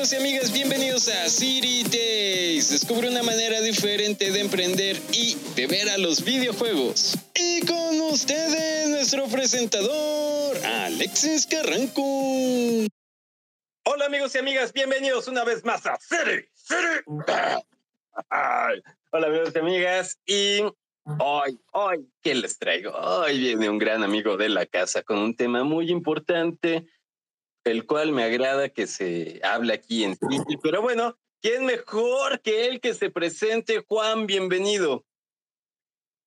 amigos y amigas, bienvenidos a City Days. Descubre una manera diferente de emprender y de ver a los videojuegos. Y con ustedes, nuestro presentador, Alexis Carranco. Hola amigos y amigas, bienvenidos una vez más a City, City. Hola amigos y amigas, y hoy, hoy, ¿qué les traigo? Hoy viene un gran amigo de la casa con un tema muy importante el cual me agrada que se hable aquí en City. Pero bueno, ¿quién mejor que él que se presente? Juan, bienvenido.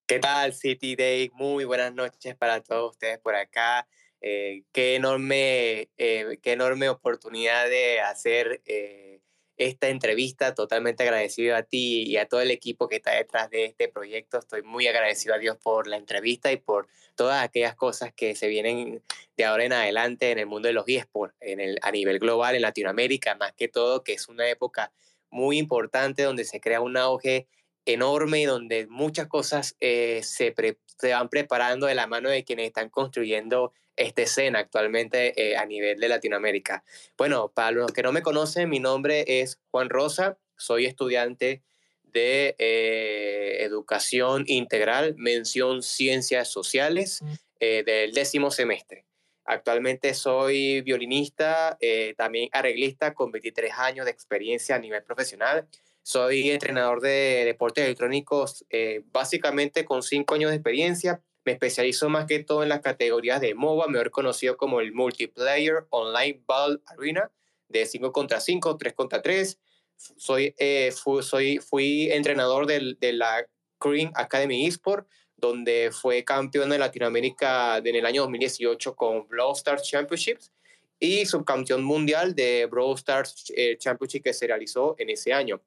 ¿Qué tal, City Day? Muy buenas noches para todos ustedes por acá. Eh, qué, enorme, eh, qué enorme oportunidad de hacer eh, esta entrevista. Totalmente agradecido a ti y a todo el equipo que está detrás de este proyecto. Estoy muy agradecido a Dios por la entrevista y por todas aquellas cosas que se vienen de ahora en adelante en el mundo de los eSports, en el, a nivel global, en Latinoamérica, más que todo, que es una época muy importante donde se crea un auge enorme y donde muchas cosas eh, se, se van preparando de la mano de quienes están construyendo esta escena actualmente eh, a nivel de Latinoamérica. Bueno, para los que no me conocen, mi nombre es Juan Rosa, soy estudiante de eh, Educación Integral, mención Ciencias Sociales eh, del décimo semestre. Actualmente soy violinista, también arreglista con 23 años de experiencia a nivel profesional. Soy entrenador de deportes electrónicos, básicamente con 5 años de experiencia me especializo más que todo en las categorías de MOBA, mejor conocido como el Multiplayer Online Battle Arena, de 5 contra 5, 3 contra 3. Soy, eh, soy, fui entrenador del, de la Green Academy Esport, donde fue campeón de Latinoamérica en el año 2018 con Brawl Stars Championships y subcampeón mundial de Brawl Stars eh, Championship que se realizó en ese año.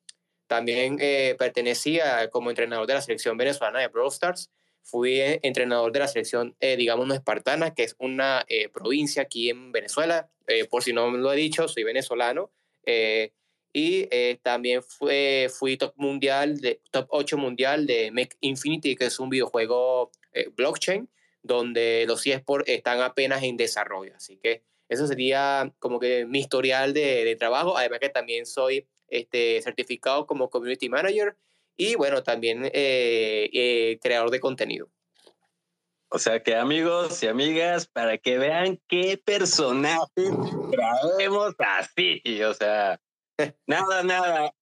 También eh, pertenecía como entrenador de la selección venezolana de Brawl Stars Fui eh, entrenador de la selección, eh, digamos, no espartana, que es una eh, provincia aquí en Venezuela. por si no lo he dicho, soy venezolano. y también fue, fui top mundial, de, top 8 mundial de Mech Infinity, que es un videojuego blockchain, donde los eSports están apenas en desarrollo. Así que eso sería como que mi historial de, de trabajo. Además que también soy este, certificado como Community Manager y bueno, también eh, eh, creador de contenido. O sea que amigos y amigas, para que vean qué personaje traemos así, o sea, nada, nada.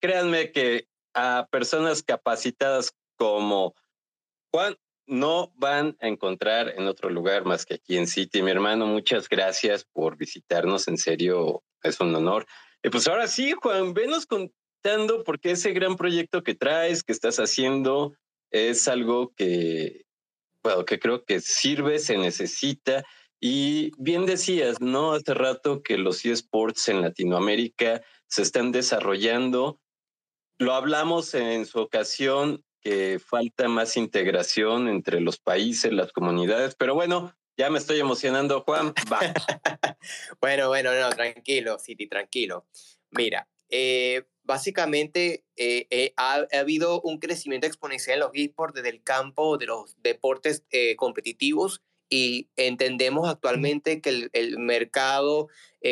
Créanme que a personas capacitadas como Juan no van a encontrar en otro lugar más que aquí en City. Mi hermano, muchas gracias por visitarnos, en serio, es un honor. Y pues ahora sí, Juan, venos con porque ese gran proyecto que traes, que estás haciendo, es algo que, bueno, que creo que sirve, se necesita. Y bien decías, ¿no? Hace rato que los eSports en Latinoamérica se están desarrollando. Lo hablamos en su ocasión que falta más integración entre los países, las comunidades, pero bueno, ya me estoy emocionando, Juan. Va. bueno, bueno, no, tranquilo, City, tranquilo. Mira, eh, básicamente eh, eh, ha, habido un crecimiento exponencial en los esports desde el campo de los deportes competitivos y entendemos actualmente que el, mercado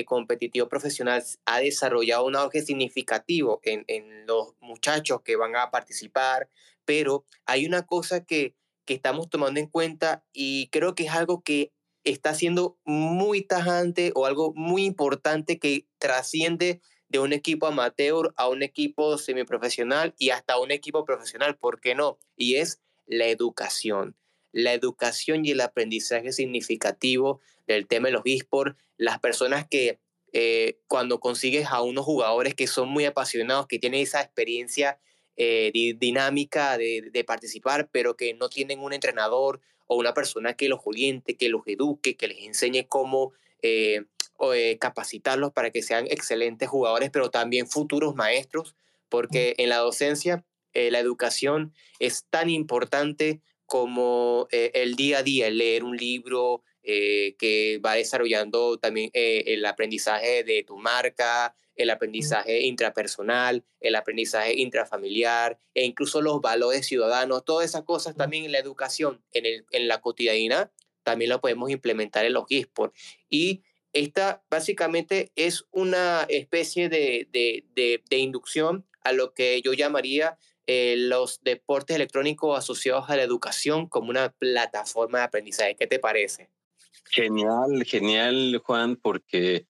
competitivo profesional ha desarrollado un auge significativo en, en, los muchachos que van a participar, pero hay una cosa que, que estamos tomando en cuenta y creo que es algo que está siendo muy tajante o algo muy importante que trasciende de un equipo amateur a un equipo semiprofesional y hasta un equipo profesional, ¿por qué no? Y es la educación. La educación y el aprendizaje significativo del tema de los esports, las personas que eh, cuando consigues a unos jugadores que son muy apasionados, que tienen esa experiencia eh, dinámica de, de, participar, pero que no tienen un entrenador o una persona que los oriente, que los eduque, que les enseñe cómo eh, eh, capacitarlos para que sean excelentes jugadores, pero también futuros maestros, porque en la docencia eh, la educación es tan importante como eh, el día a día, leer un libro que va desarrollando también el aprendizaje de tu marca, el aprendizaje intrapersonal, el aprendizaje intrafamiliar e incluso los valores ciudadanos, todas esas cosas también en la educación, en, el, en la cotidianidad, también lo podemos implementar en los eSports. Y esta básicamente es una especie de, de, inducción a lo que yo llamaría eh, los deportes electrónicos asociados a la educación como una plataforma de aprendizaje. ¿Qué te parece? Genial, genial, Juan, porque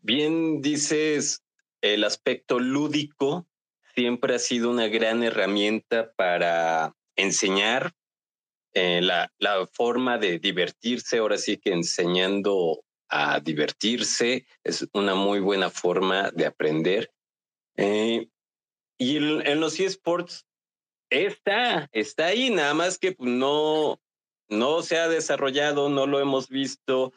bien dices, el aspecto lúdico siempre ha sido una gran herramienta para enseñar eh, la, la, forma de divertirse, ahora sí que enseñando a divertirse es una muy buena forma de aprender. Eh, y en, los eSports está, está ahí, nada más que no, no se ha desarrollado, no lo hemos visto,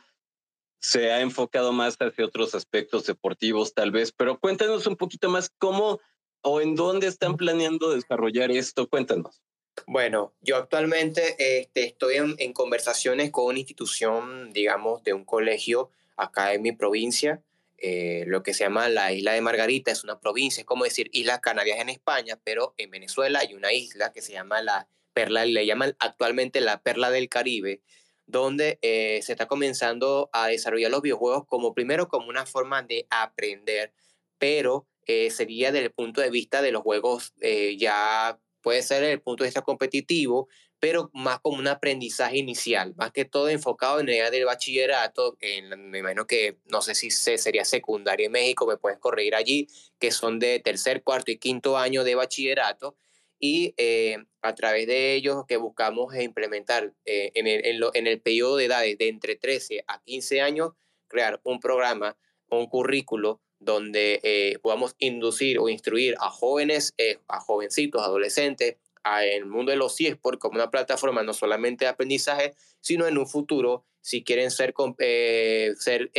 se ha enfocado más hacia otros aspectos deportivos tal vez, pero cuéntanos un poquito más cómo o en dónde están planeando desarrollar esto, cuéntanos. Bueno, yo actualmente este, estoy en, conversaciones con una institución, digamos, de un colegio acá en mi provincia, eh, lo que se llama la isla de Margarita, es una provincia, es como decir Islas Canarias en España, pero en Venezuela hay una isla que se llama la Perla, le llaman actualmente la Perla del Caribe, donde eh, se está comenzando a desarrollar los videojuegos como primero como una forma de aprender, pero eh, sería desde el punto de vista de los juegos ya puede ser desde el punto de vista competitivo, pero más como un aprendizaje inicial, más que todo enfocado en el área del bachillerato, en, me imagino que no sé si sería secundaria en México, me puedes corregir allí, que son de tercer, cuarto y quinto año de bachillerato, y eh, a través de ellos que buscamos implementar eh, en, el, en, en, el periodo de edades de entre 13 a 15 años, crear un programa, un currículo donde eh, podamos inducir o instruir a jóvenes, eh, a jovencitos, adolescentes, a el mundo de los eSports como una plataforma no solamente de aprendizaje, sino en un futuro, si quieren ser, eh, ser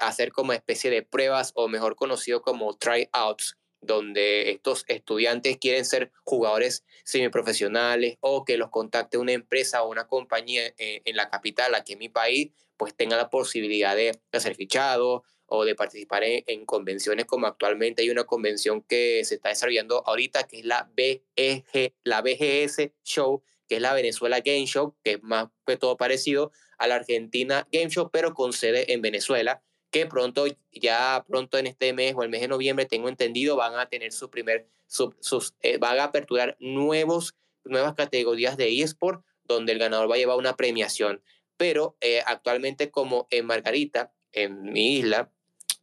hacer como especie de pruebas o mejor conocido como tryouts, donde estos estudiantes quieren ser jugadores semiprofesionales o que los contacte una empresa o una compañía en la capital, aquí en mi país, pues tenga la posibilidad de, de ser fichado, o de participar en, convenciones como actualmente hay una convención que se está desarrollando ahorita que es la BEG, la BGS Show, que es la Venezuela Game Show, que es más que todo parecido a la Argentina Game Show, pero con sede en Venezuela, que pronto, ya pronto en este mes o el mes de noviembre, tengo entendido, van a tener su primer, sus, eh, van a aperturar nuevos, nuevas categorías de eSport, donde el ganador va a llevar una premiación. Pero eh, actualmente como en Margarita, en mi isla,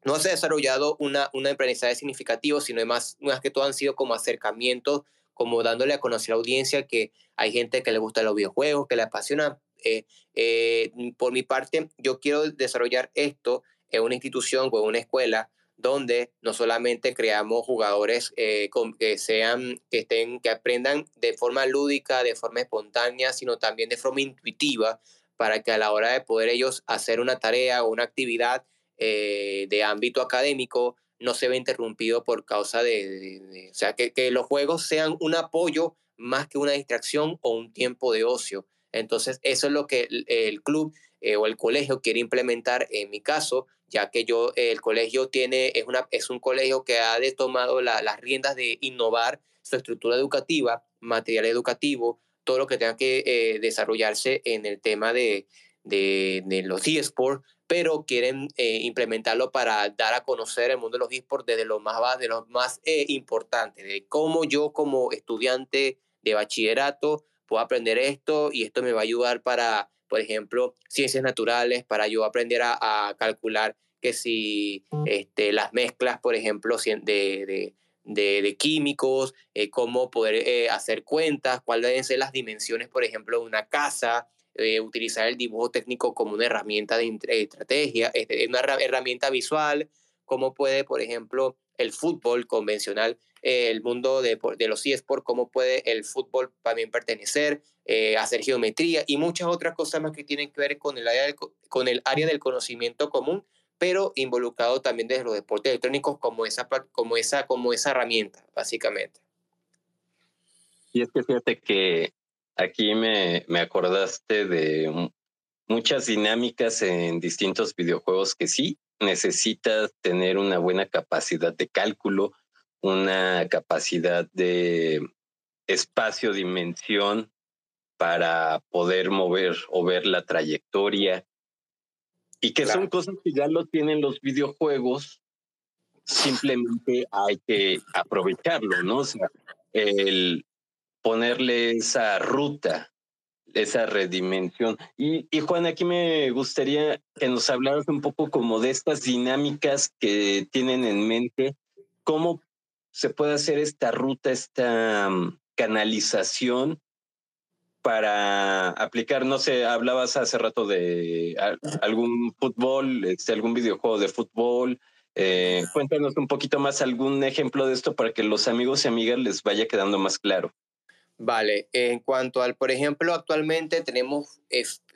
no se ha desarrollado una, un aprendizaje significativo, sino más, más que todo han sido como acercamientos, como dándole a conocer a la audiencia que hay gente que le gusta los videojuegos, que le apasiona. Eh, eh, por mi parte, yo quiero desarrollar esto en una institución o en una escuela donde no solamente creamos jugadores eh, que sean, que estén, que aprendan de forma lúdica, de forma espontánea, sino también de forma intuitiva, para que a la hora de poder ellos hacer una tarea o una actividad eh, de ámbito académico no se ve interrumpido por causa de, o sea, que, que, los juegos sean un apoyo más que una distracción o un tiempo de ocio. Entonces, eso es lo que el, club eh, o el colegio quiere implementar en mi caso, ya que yo, el colegio tiene, es, una, es un colegio que ha de tomado las riendas de innovar su estructura educativa, material educativo, todo lo que tenga que eh, desarrollarse en el tema de, de, de los eSports, pero quieren eh, implementarlo para dar a conocer el mundo de los esports desde lo más, de los más eh, importantes, de cómo yo como estudiante de bachillerato puedo aprender esto y esto me va a ayudar para, por ejemplo, ciencias naturales, para yo aprender a, calcular que si este, las mezclas, por ejemplo, de, de, de, químicos, eh, cómo poder hacer cuentas, cuáles deben ser las dimensiones, por ejemplo, de una casa, eh, utilizar el dibujo técnico como una herramienta de estrategia, este, una herramienta visual, como puede, por ejemplo, el fútbol convencional, eh, el mundo de, de los eSports, cómo puede el fútbol también pertenecer, eh, hacer geometría y muchas otras cosas más que tienen que ver con el área del, con el área del conocimiento común, pero involucrado también desde los deportes electrónicos como esa, como esa, como esa herramienta, básicamente. Y es que fíjate que Aquí me, me acordaste de muchas dinámicas en distintos videojuegos que sí necesitas tener una buena capacidad de cálculo, una capacidad de espacio-dimensión para poder mover o ver la trayectoria. Y que son cosas que ya lo tienen los videojuegos, simplemente hay que aprovecharlo, ¿no? O sea, el ponerle esa ruta, esa redimensión. Y, y Juan, aquí me gustaría que nos hablaras un poco como de estas dinámicas que tienen en mente, cómo se puede hacer esta ruta, esta mm, canalización para aplicar, no sé, hablabas hace rato de algún fútbol, este, algún videojuego de fútbol. Eh, cuéntanos un poquito más algún ejemplo de esto para que los amigos y amigas les vaya quedando más claro. Vale, en cuanto al, por ejemplo, actualmente tenemos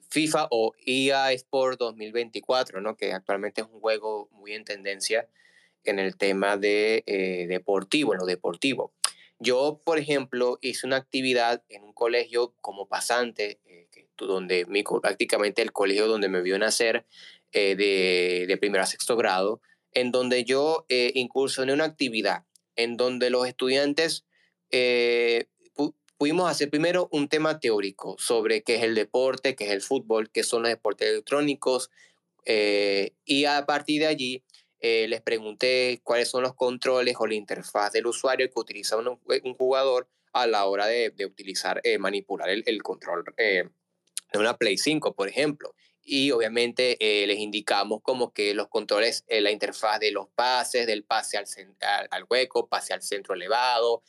FIFA o EA Sport 2024, ¿no? que actualmente es un juego muy en tendencia en el tema de eh, deportivo, en lo deportivo. Yo, por ejemplo, hice una actividad en un colegio como pasante, eh, donde prácticamente el colegio donde me vio nacer eh, de, de primero a sexto grado, en donde yo eh, incursioné una actividad en donde los estudiantes eh, pudimos hacer primero un tema teórico sobre qué es el deporte, qué es el fútbol, qué son los deportes electrónicos, y a partir de allí eh, les pregunté cuáles son los controles o la interfaz del usuario que utiliza un, jugador a la hora de, utilizar, eh, manipular el, control eh, de una Play 5, por ejemplo. Y obviamente les indicamos como que los controles, la interfaz de los pases, del pase al, al, hueco, pase al centro elevado,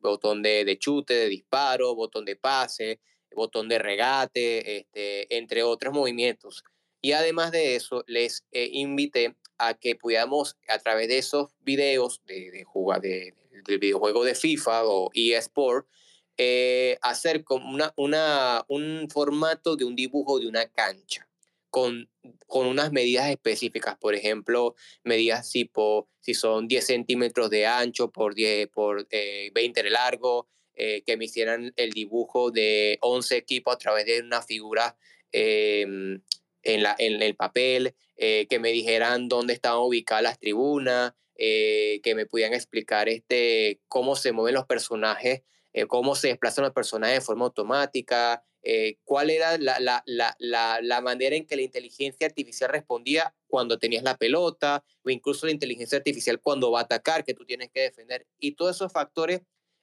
botón de, de, chute, de disparo, botón de pase, botón de regate, este, entre otros movimientos. Y además de eso, les invité a que pudiéramos a través de esos videos de, de, jugar, de, del videojuego de FIFA o eSport, eh, hacer como una, una, un formato de un dibujo de una cancha con, con unas medidas específicas, por ejemplo, medidas tipo si son 10 centímetros de ancho por, 10, por 20 eh, de largo, eh, que me hicieran el dibujo de 11 equipos a través de una figura em, en, la, en el papel, eh, que me dijeran dónde estaban ubicadas las tribunas, eh, que me pudieran explicar este, cómo se mueven los personajes, eh, cómo se desplazan los personajes de forma automática, cuál era la, la, la, la, manera en que la inteligencia artificial respondía cuando tenías la pelota, o incluso la inteligencia artificial cuando va a atacar, que tú tienes que defender. Y todos esos factores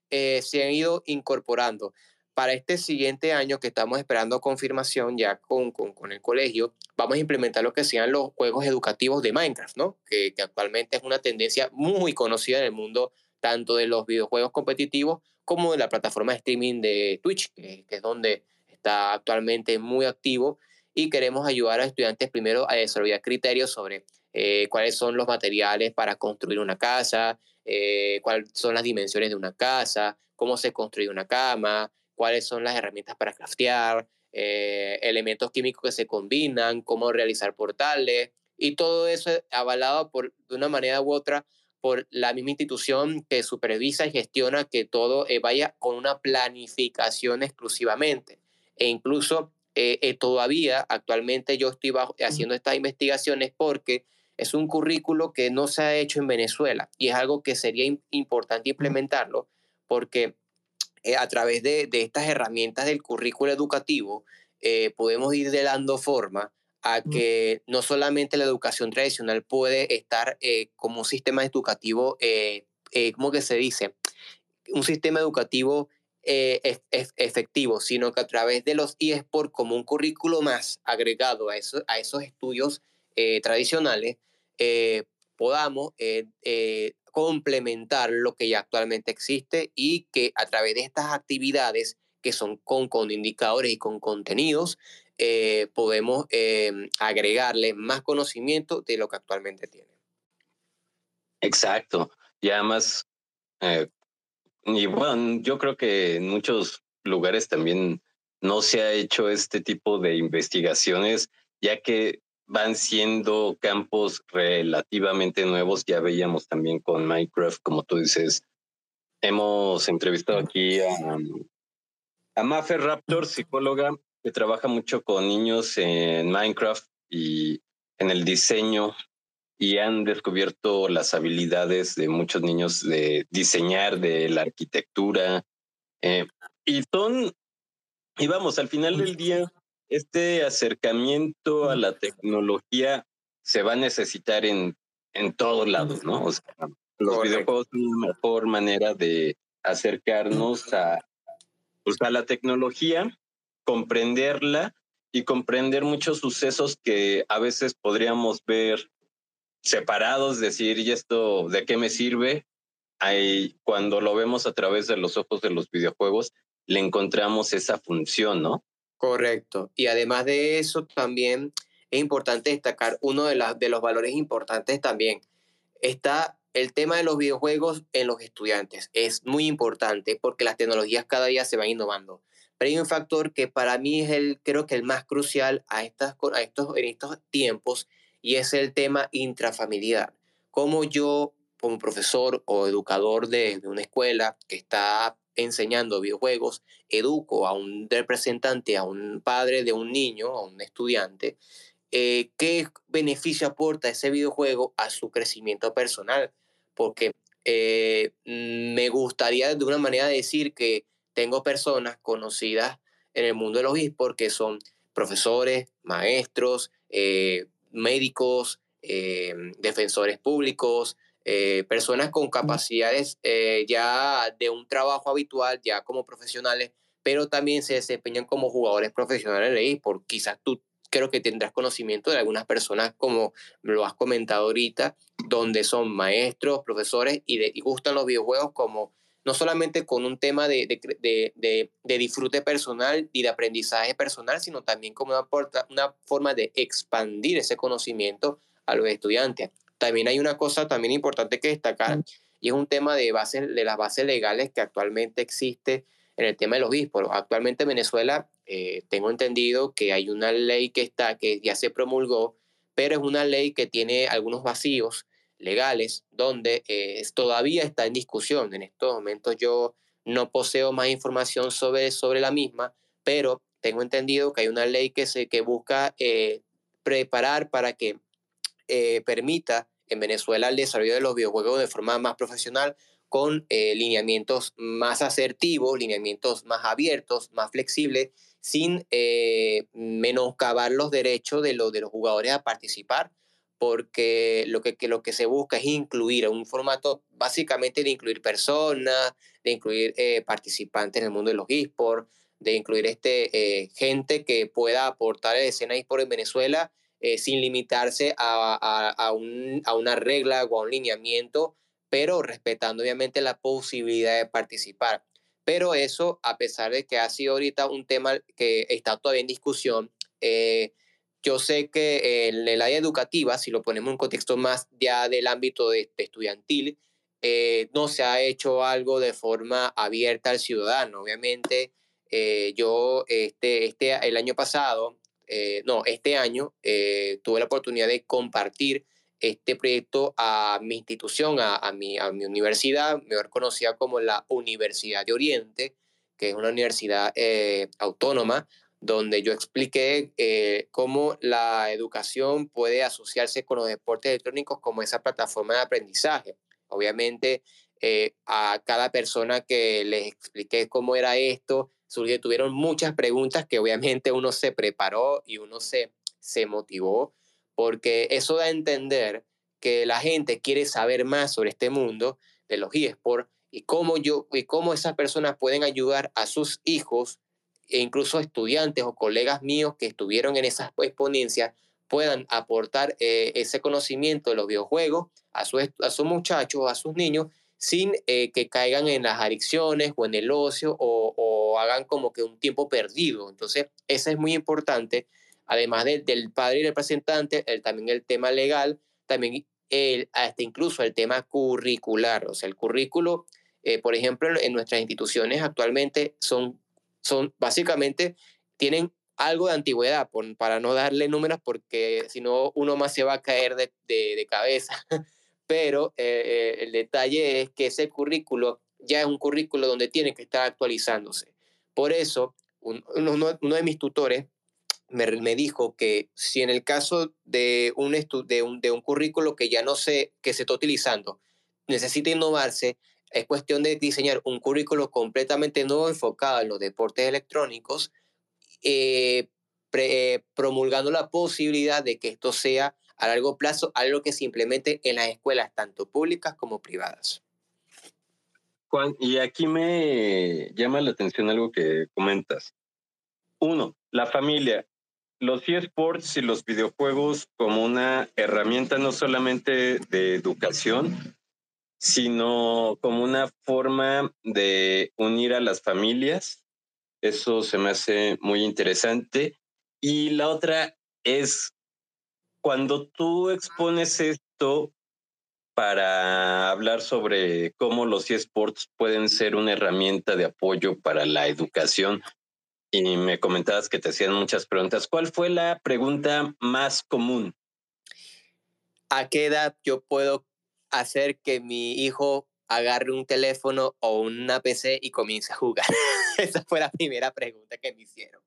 se han ido incorporando para este siguiente año que estamos esperando confirmación ya con, con, el colegio, vamos a implementar lo que sean los juegos educativos de Minecraft, ¿no? Que, que, actualmente es una tendencia muy conocida en el mundo, tanto de los videojuegos competitivos como de la plataforma de streaming de Twitch, que, es donde está actualmente muy activo. Y queremos ayudar a estudiantes primero a desarrollar criterios sobre eh, cuáles son los materiales para construir una casa, eh, cuáles son las dimensiones de una casa, cómo se construye una cama, cuáles son las herramientas para craftear, eh, elementos químicos que se combinan, cómo realizar portales, y todo eso avalado por, de una manera u otra por la misma institución que supervisa y gestiona que todo eh, vaya con una planificación exclusivamente. E incluso eh, todavía, actualmente yo estoy haciendo estas investigaciones porque es un currículo que no se ha hecho en Venezuela y es algo que sería importante implementarlo porque eh, a través de, estas herramientas del currículo educativo, eh, podemos ir dando forma a que no solamente la educación tradicional puede estar eh, como un sistema educativo, ¿cómo que se dice? Un sistema educativo efectivo, sino que a través de los eSports como un currículo más agregado a, eso, a esos estudios tradicionales, podamos complementar lo que ya actualmente existe y que a través de estas actividades que son con, indicadores y con contenidos, eh, podemos em, agregarle más conocimiento de lo que actualmente tiene. Exacto. Y además, eh, y bueno, yo creo que en muchos lugares también no se ha hecho este tipo de investigaciones, ya que van siendo campos relativamente nuevos. Ya veíamos también con Minecraft, como tú dices. Hemos entrevistado aquí a, a Mafe Raptor, psicóloga, que trabaja mucho con niños en Minecraft y en el diseño y han descubierto las habilidades de muchos niños de diseñar, de la arquitectura. Eh, y son, y vamos, al final del día, este acercamiento a la tecnología se va a necesitar en, en todos lados, ¿no? O sea, los videojuegos son la mejor manera de acercarnos a, pues, a la tecnología, comprenderla y comprender muchos sucesos que a veces podríamos ver separados, decir, ¿y esto de qué me sirve? Ahí, cuando lo vemos a través de los ojos de los videojuegos, le encontramos esa función, ¿no? Correcto. Y además de eso, también es importante destacar uno de, de los valores importantes también. Está el tema de los videojuegos en los estudiantes. Es muy importante porque las tecnologías cada día se van innovando. Pero hay un factor que para mí es el, creo que el más crucial a, estas, a estos, en estos tiempos y es el tema intrafamiliar. Cómo yo, como profesor o educador de, de una escuela que está enseñando videojuegos, educo a un representante, a un padre de un niño, a un estudiante, eh, qué beneficio aporta ese videojuego a su crecimiento personal. Porque eh, me gustaría de una manera decir que tengo personas conocidas en el mundo de los esports que son profesores, maestros, eh, médicos, defensores públicos, eh, personas con capacidades eh, ya de un trabajo habitual, ya como profesionales, pero también se desempeñan como jugadores profesionales de eSport. Quizás tú creo que tendrás conocimiento de algunas personas, como lo has comentado ahorita, donde son maestros, profesores y, de, gustan los videojuegos como no solamente con un tema de, de, de, de, disfrute personal y de aprendizaje personal, sino también como una, una forma de expandir ese conocimiento a los estudiantes. También hay una cosa también importante que destacar y es un tema de, base, de las bases legales que actualmente existe en el tema de los esports. Actualmente en Venezuela eh, tengo entendido que hay una ley que está, que ya se promulgó, pero es una ley que tiene algunos vacíos legales donde eh, todavía está en discusión. En estos momentos yo no poseo más información sobre, sobre la misma, pero tengo entendido que hay una ley que, se, que busca eh, preparar para que permita en Venezuela el desarrollo de los videojuegos de forma más profesional con eh, lineamientos más asertivos, lineamientos más abiertos, más flexibles, sin eh, menoscabar los derechos de, los de los jugadores a participar, porque lo que, lo que se busca es incluir un formato básicamente de incluir personas, de incluir eh, participantes en el mundo de los esports, de incluir este, gente que pueda aportar a la escena esports en Venezuela eh, sin limitarse a, a, un, a, una regla o a un lineamiento, pero respetando obviamente la posibilidad de participar. Pero eso, a pesar de que ha sido ahorita un tema que está todavía en discusión, eh, yo sé que en el área educativa, si lo ponemos en un contexto más ya del ámbito de, estudiantil, eh, no se ha hecho algo de forma abierta al ciudadano. Obviamente, yo este, este, el año pasado eh, no, este año eh, tuve la oportunidad de compartir este proyecto a mi institución, a, mi, a mi universidad, mejor conocida como la Universidad de Oriente, que es una universidad eh, autónoma, donde yo expliqué cómo la educación puede asociarse con los deportes electrónicos como esa plataforma de aprendizaje. Obviamente, a cada persona que les expliqué cómo era esto, tuvieron muchas preguntas que obviamente uno se preparó y uno se, se motivó, porque eso da a entender que la gente quiere saber más sobre este mundo de los eSports y cómo, yo, y cómo esas personas pueden ayudar a sus hijos e incluso estudiantes o colegas míos que estuvieron en esas exponencias puedan aportar eh, ese conocimiento de los videojuegos a, su, a sus muchachos, a sus niños sin eh, que caigan en las adicciones o en el ocio o, hagan como que un tiempo perdido. Entonces, eso es muy importante, además del padre y representante, el, también el tema legal, también el, hasta incluso el tema curricular. O sea, el currículo, eh, por ejemplo, en nuestras instituciones actualmente son, son básicamente, tienen algo de antigüedad, para no darle números, porque si no, uno más se va a caer de, de, de cabeza. pero eh, eh, el detalle es que ese currículo ya es un currículo donde tiene que estar actualizándose. Por eso, uno, de mis tutores me, me, dijo que si en el caso de un, de un, de un currículo que ya no sé, que se está utilizando, necesita innovarse, es cuestión de diseñar un currículo completamente nuevo enfocado en los deportes electrónicos, eh, eh, promulgando la posibilidad de que esto sea a largo plazo algo que se implemente en las escuelas, tanto públicas como privadas. Juan, y aquí me llama la atención algo que comentas. Uno, la familia. Los eSports y los videojuegos como una herramienta no solamente de educación, sino como una forma de unir a las familias. Eso se me hace muy interesante. Y la otra es cuando tú expones esto para hablar sobre cómo los eSports pueden ser una herramienta de apoyo para la educación. Y me comentabas que te hacían muchas preguntas. ¿Cuál fue la pregunta más común? ¿A qué edad yo puedo hacer que mi hijo agarre un teléfono o una PC y comience a jugar? Esa fue la primera pregunta que me hicieron.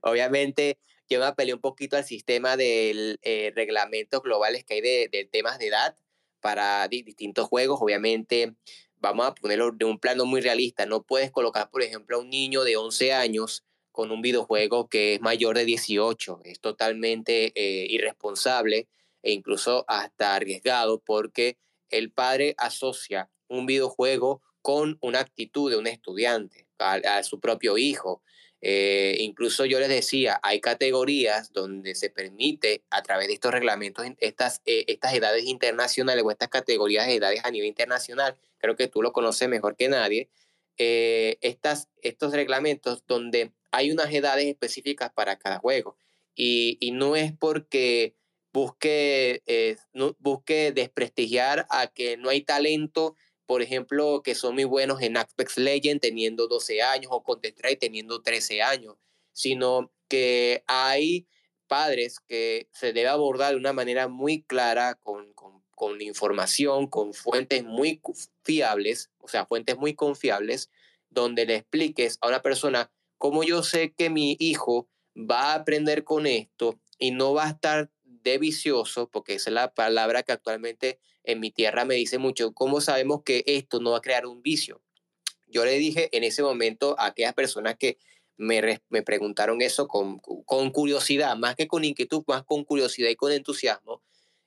Obviamente, yo me apelé un poquito al sistema de eh, reglamentos globales que hay de, de temas de edad para distintos juegos. Obviamente, vamos a ponerlo de un plano muy realista. No puedes colocar, por ejemplo, a un niño de 11 años con un videojuego que es mayor de 18. Es totalmente eh, irresponsable e incluso hasta arriesgado porque el padre asocia un videojuego con una actitud de un estudiante, a su propio hijo. Eh, incluso yo les decía, hay categorías donde se permite a través de estos reglamentos, estas, eh, estas edades internacionales o estas categorías de edades a nivel internacional, creo que tú lo conoces mejor que nadie, eh, estas, estos reglamentos donde hay unas edades específicas para cada juego. Y, y no es porque busque, busque desprestigiar a que no hay talento por ejemplo, que son muy buenos en Apex Legends teniendo 12 años o Counter-Strike teniendo 13 años, sino que hay padres que se debe abordar de una manera muy clara, con, con, con información, con fuentes muy fiables, o sea, fuentes muy confiables, donde le expliques a una persona cómo yo sé que mi hijo va a aprender con esto y no va a estar de vicioso, porque esa es la palabra que actualmente en mi tierra me dice mucho, ¿cómo sabemos que esto no va a crear un vicio? Yo le dije en ese momento a aquellas personas que me, me preguntaron eso con, con, curiosidad, más que con inquietud, más con curiosidad y con entusiasmo,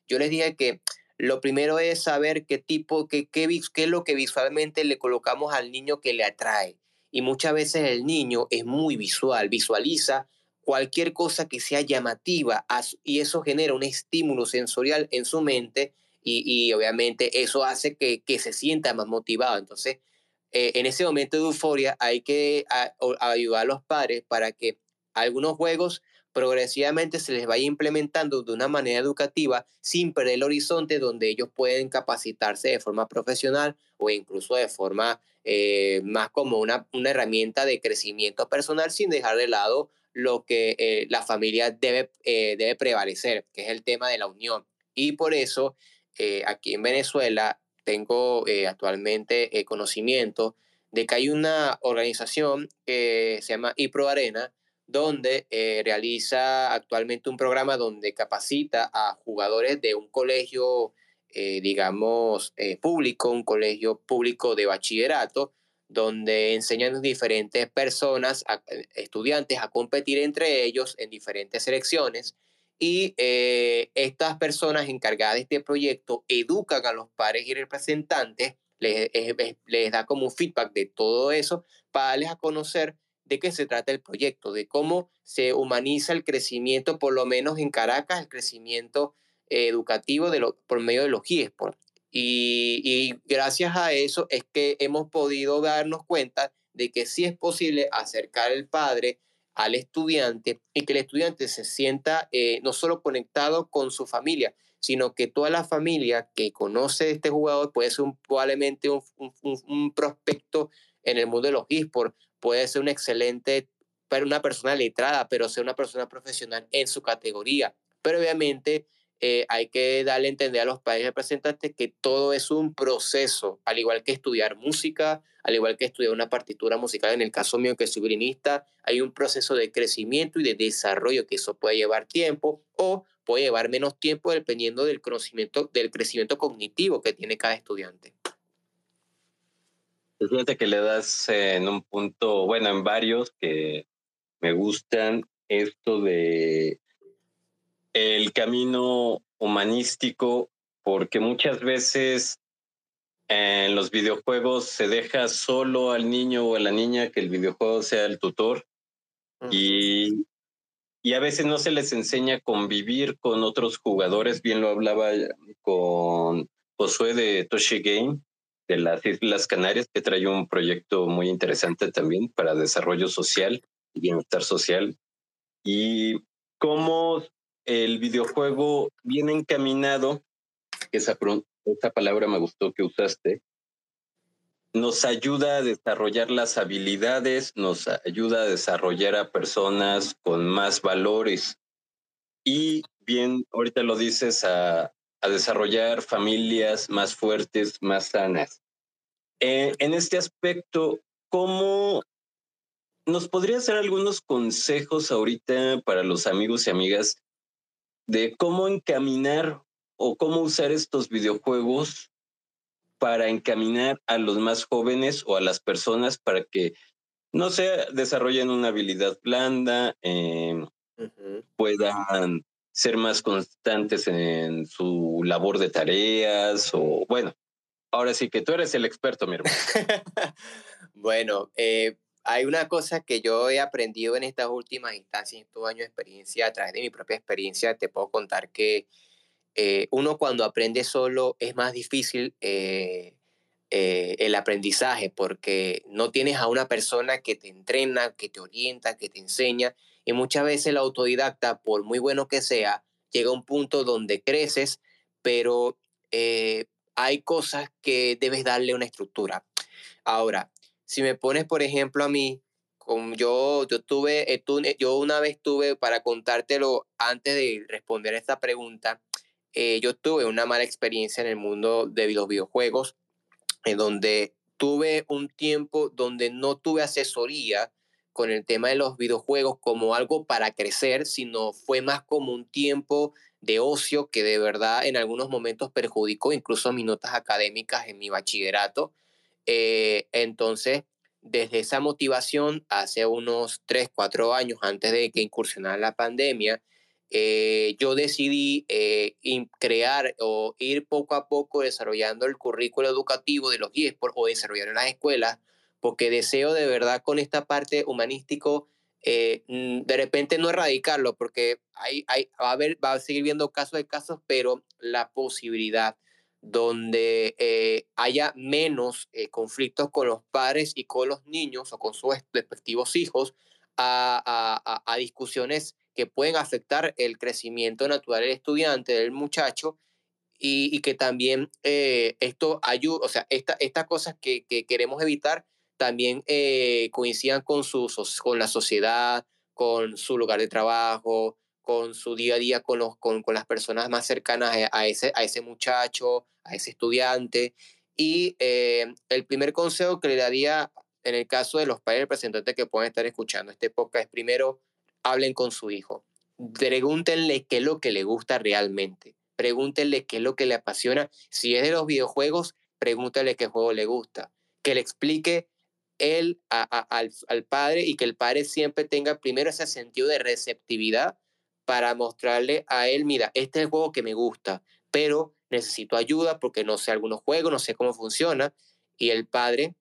yo les dije que lo primero es saber qué tipo, qué, qué, qué es lo que visualmente le colocamos al niño que le atrae. Y muchas veces el niño es muy visual, visualiza cualquier cosa que sea llamativa y eso genera un estímulo sensorial en su mente y, obviamente eso hace que, se sienta más motivado. Entonces, eh, en ese momento de euforia hay que ayudar a los padres para que algunos juegos progresivamente se les vaya implementando de una manera educativa sin perder el horizonte donde ellos pueden capacitarse de forma profesional o incluso de forma eh, más como una herramienta de crecimiento personal sin dejar de lado lo que eh, la familia debe, eh, debe prevalecer, que es el tema de la unión. Y por eso eh, aquí en Venezuela tengo actualmente conocimiento de que hay una organización que se llama IPRO Arena, donde realiza actualmente un programa donde capacita a jugadores de un colegio, digamos, público, un colegio público de bachillerato, donde enseñan diferentes personas, eh, estudiantes, a competir entre ellos en diferentes selecciones. Y eh, estas personas encargadas de este proyecto educan a los padres y representantes, les, les, da como un feedback de todo eso para darles a conocer de qué se trata el proyecto, de cómo se humaniza el crecimiento, por lo menos en Caracas, el crecimiento eh, educativo de lo, por medio de los GIESPOR. Y, gracias a eso es que hemos podido darnos cuenta de que sí es posible acercar el padre al estudiante y que el estudiante se sienta eh, no solo conectado con su familia, sino que toda la familia que conoce este jugador puede ser probablemente un, un, prospecto en el mundo de los esports, puede ser un excelente, una persona letrada, pero ser una persona profesional en su categoría. Pero obviamente eh, hay que darle a entender a los padres representantes que todo es un proceso, al igual que estudiar música, al igual que estudiar una partitura musical, en el caso mío que soy violinista, hay un proceso de crecimiento y de desarrollo que eso puede llevar tiempo o puede llevar menos tiempo dependiendo del conocimiento, del crecimiento cognitivo que tiene cada estudiante. Fíjate que le das en un punto, bueno, en varios que me gustan esto de el camino humanístico, porque muchas veces en los videojuegos se deja solo al niño o a la niña que el videojuego sea el tutor y, y a veces no se les enseña a convivir con otros jugadores. Bien lo hablaba con Josué de Toshi Game de las Islas Canarias, que trae un proyecto muy interesante también para desarrollo social y bienestar social. Y cómo el videojuego viene encaminado, esa, esta palabra me gustó que usaste, nos ayuda a desarrollar las habilidades, nos ayuda a desarrollar a personas con más valores y bien, ahorita lo dices, a, a desarrollar familias más fuertes, más sanas. Eh, en este aspecto, ¿cómo nos podría hacer algunos consejos ahorita para los amigos y amigas de cómo encaminar o cómo usar estos videojuegos para encaminar a los más jóvenes o a las personas para que no se desarrollen una habilidad blanda, em, puedan ser más constantes en su labor de tareas o bueno, ahora sí que tú eres el experto, mi hermano. bueno, eh, hay una cosa que yo he aprendido en estas últimas instancias, estos años de experiencia, a través de mi propia experiencia, te puedo contar que eh, uno cuando aprende solo es más difícil eh, el aprendizaje porque no tienes a una persona que te entrena, que te orienta, que te enseña. Y muchas veces el autodidacta, por muy bueno que sea, llega a un punto donde creces, pero eh, hay cosas que debes darle una estructura. Ahora, si me pones, por ejemplo, a mí, como yo, yo tuve, eh, yo una vez tuve, para contártelo antes de responder esta pregunta, eh, yo tuve una mala experiencia en el mundo de los videojuegos, en donde tuve un tiempo donde no tuve asesoría con el tema de los videojuegos como algo para crecer, sino fue más como un tiempo de ocio que de verdad en algunos momentos perjudicó incluso mis notas académicas en mi bachillerato. Eh, entonces, desde esa motivación, hace unos 3, 4 años antes de que incursionara la pandemia, eh, yo decidí eh, crear o ir poco a poco desarrollando el currículo educativo de los eSports o desarrollar en las escuelas porque deseo de verdad con esta parte humanístico, eh, de repente no erradicarlo, porque hay, hay, va, a haber, va a seguir viendo casos de casos, pero la posibilidad donde eh, haya menos eh, conflictos con los padres y con los niños o con sus respectivos hijos a, a, a, discusiones que pueden afectar el crecimiento natural del estudiante, del muchacho, y, y que también esto ayuda, o sea, esta, estas cosas que, que queremos evitar también eh, coincidan con, su, con la sociedad, con su lugar de trabajo, con su día a día con, los, con, con las personas más cercanas a, ese, a ese muchacho, a ese estudiante. Y eh, el primer consejo que le daría en el caso de los padres representantes que puedan estar escuchando este podcast es primero, hablen con su hijo. Pregúntenle qué es lo que le gusta realmente. Pregúntenle qué es lo que le apasiona. Si es de los videojuegos, pregúntenle qué juego le gusta. Que le explique él al, padre y que el padre siempre tenga primero ese sentido de receptividad para mostrarle a él, mira, este es el juego que me gusta, pero necesito ayuda porque no sé algunos juegos, no sé cómo funciona. Y el padre